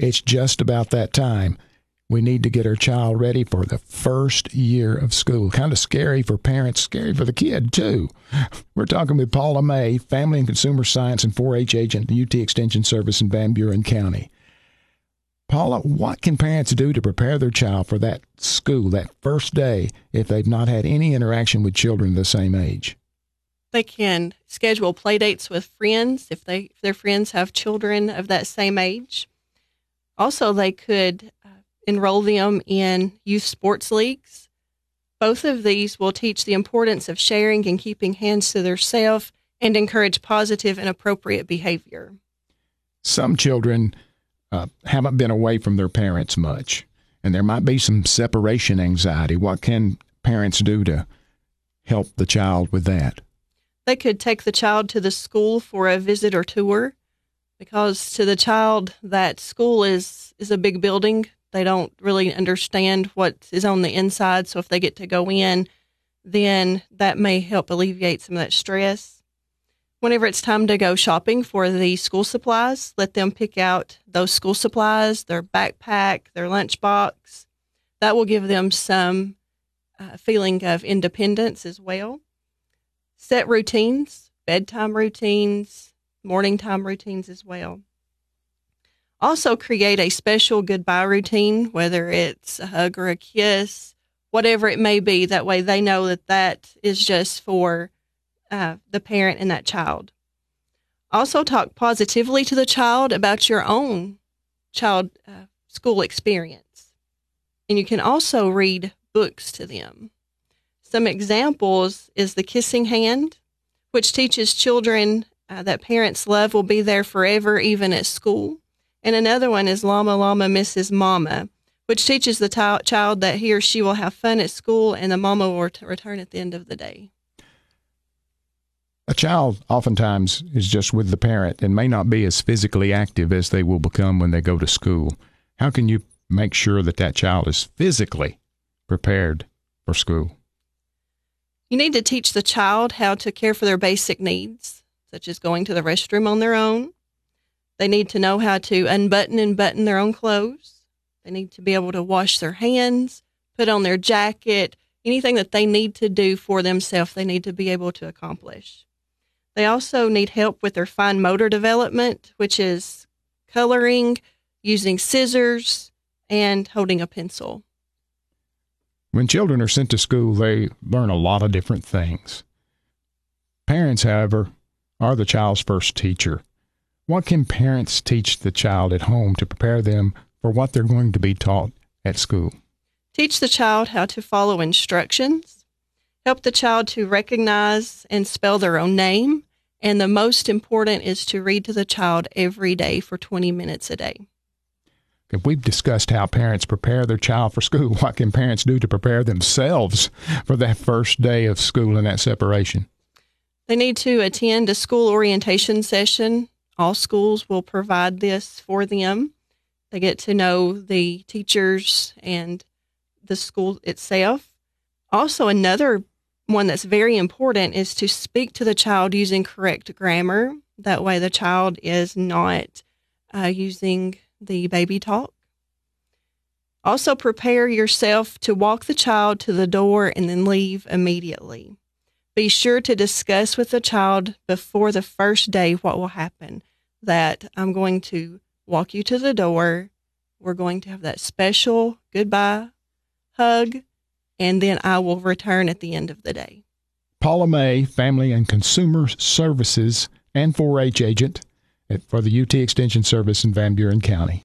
It's just about that time. We need to get our child ready for the first year of school. Kind of scary for parents, scary for the kid, too. We're talking with Paula May, Family and Consumer Science and 4 H agent the UT Extension Service in Van Buren County. Paula, what can parents do to prepare their child for that school, that first day, if they've not had any interaction with children the same age? They can schedule play dates with friends if they if their friends have children of that same age. Also, they could uh, enroll them in youth sports leagues. Both of these will teach the importance of sharing and keeping hands to themselves and encourage positive and appropriate behavior. Some children uh, haven't been away from their parents much, and there might be some separation anxiety. What can parents do to help the child with that? They could take the child to the school for a visit or tour because to the child that school is is a big building they don't really understand what is on the inside so if they get to go in then that may help alleviate some of that stress whenever it's time to go shopping for the school supplies, let them pick out those school supplies, their backpack, their lunchbox. That will give them some uh, feeling of independence as well. Set routines, bedtime routines, morning time routines as well. Also, create a special goodbye routine, whether it's a hug or a kiss, whatever it may be. That way, they know that that is just for uh, the parent and that child. Also, talk positively to the child about your own child uh, school experience. And you can also read books to them. Some examples is The Kissing Hand, which teaches children uh, that parents' love will be there forever, even at school. And another one is Llama Llama Misses Mama, which teaches the t- child that he or she will have fun at school and the mama will ret- return at the end of the day. A child oftentimes is just with the parent and may not be as physically active as they will become when they go to school. How can you make sure that that child is physically prepared for school? You need to teach the child how to care for their basic needs, such as going to the restroom on their own. They need to know how to unbutton and button their own clothes. They need to be able to wash their hands, put on their jacket, anything that they need to do for themselves, they need to be able to accomplish. They also need help with their fine motor development, which is coloring, using scissors, and holding a pencil. When children are sent to school, they learn a lot of different things. Parents, however, are the child's first teacher. What can parents teach the child at home to prepare them for what they're going to be taught at school? Teach the child how to follow instructions, help the child to recognize and spell their own name. And the most important is to read to the child every day for 20 minutes a day. If we've discussed how parents prepare their child for school, what can parents do to prepare themselves for that first day of school and that separation? They need to attend a school orientation session. All schools will provide this for them. They get to know the teachers and the school itself. Also, another one that's very important is to speak to the child using correct grammar. That way, the child is not uh, using the baby talk. Also, prepare yourself to walk the child to the door and then leave immediately. Be sure to discuss with the child before the first day what will happen. That I'm going to walk you to the door. We're going to have that special goodbye hug and then I will return at the end of the day. Paula May, Family and Consumer Services and 4 H agent for the UT Extension Service in Van Buren County.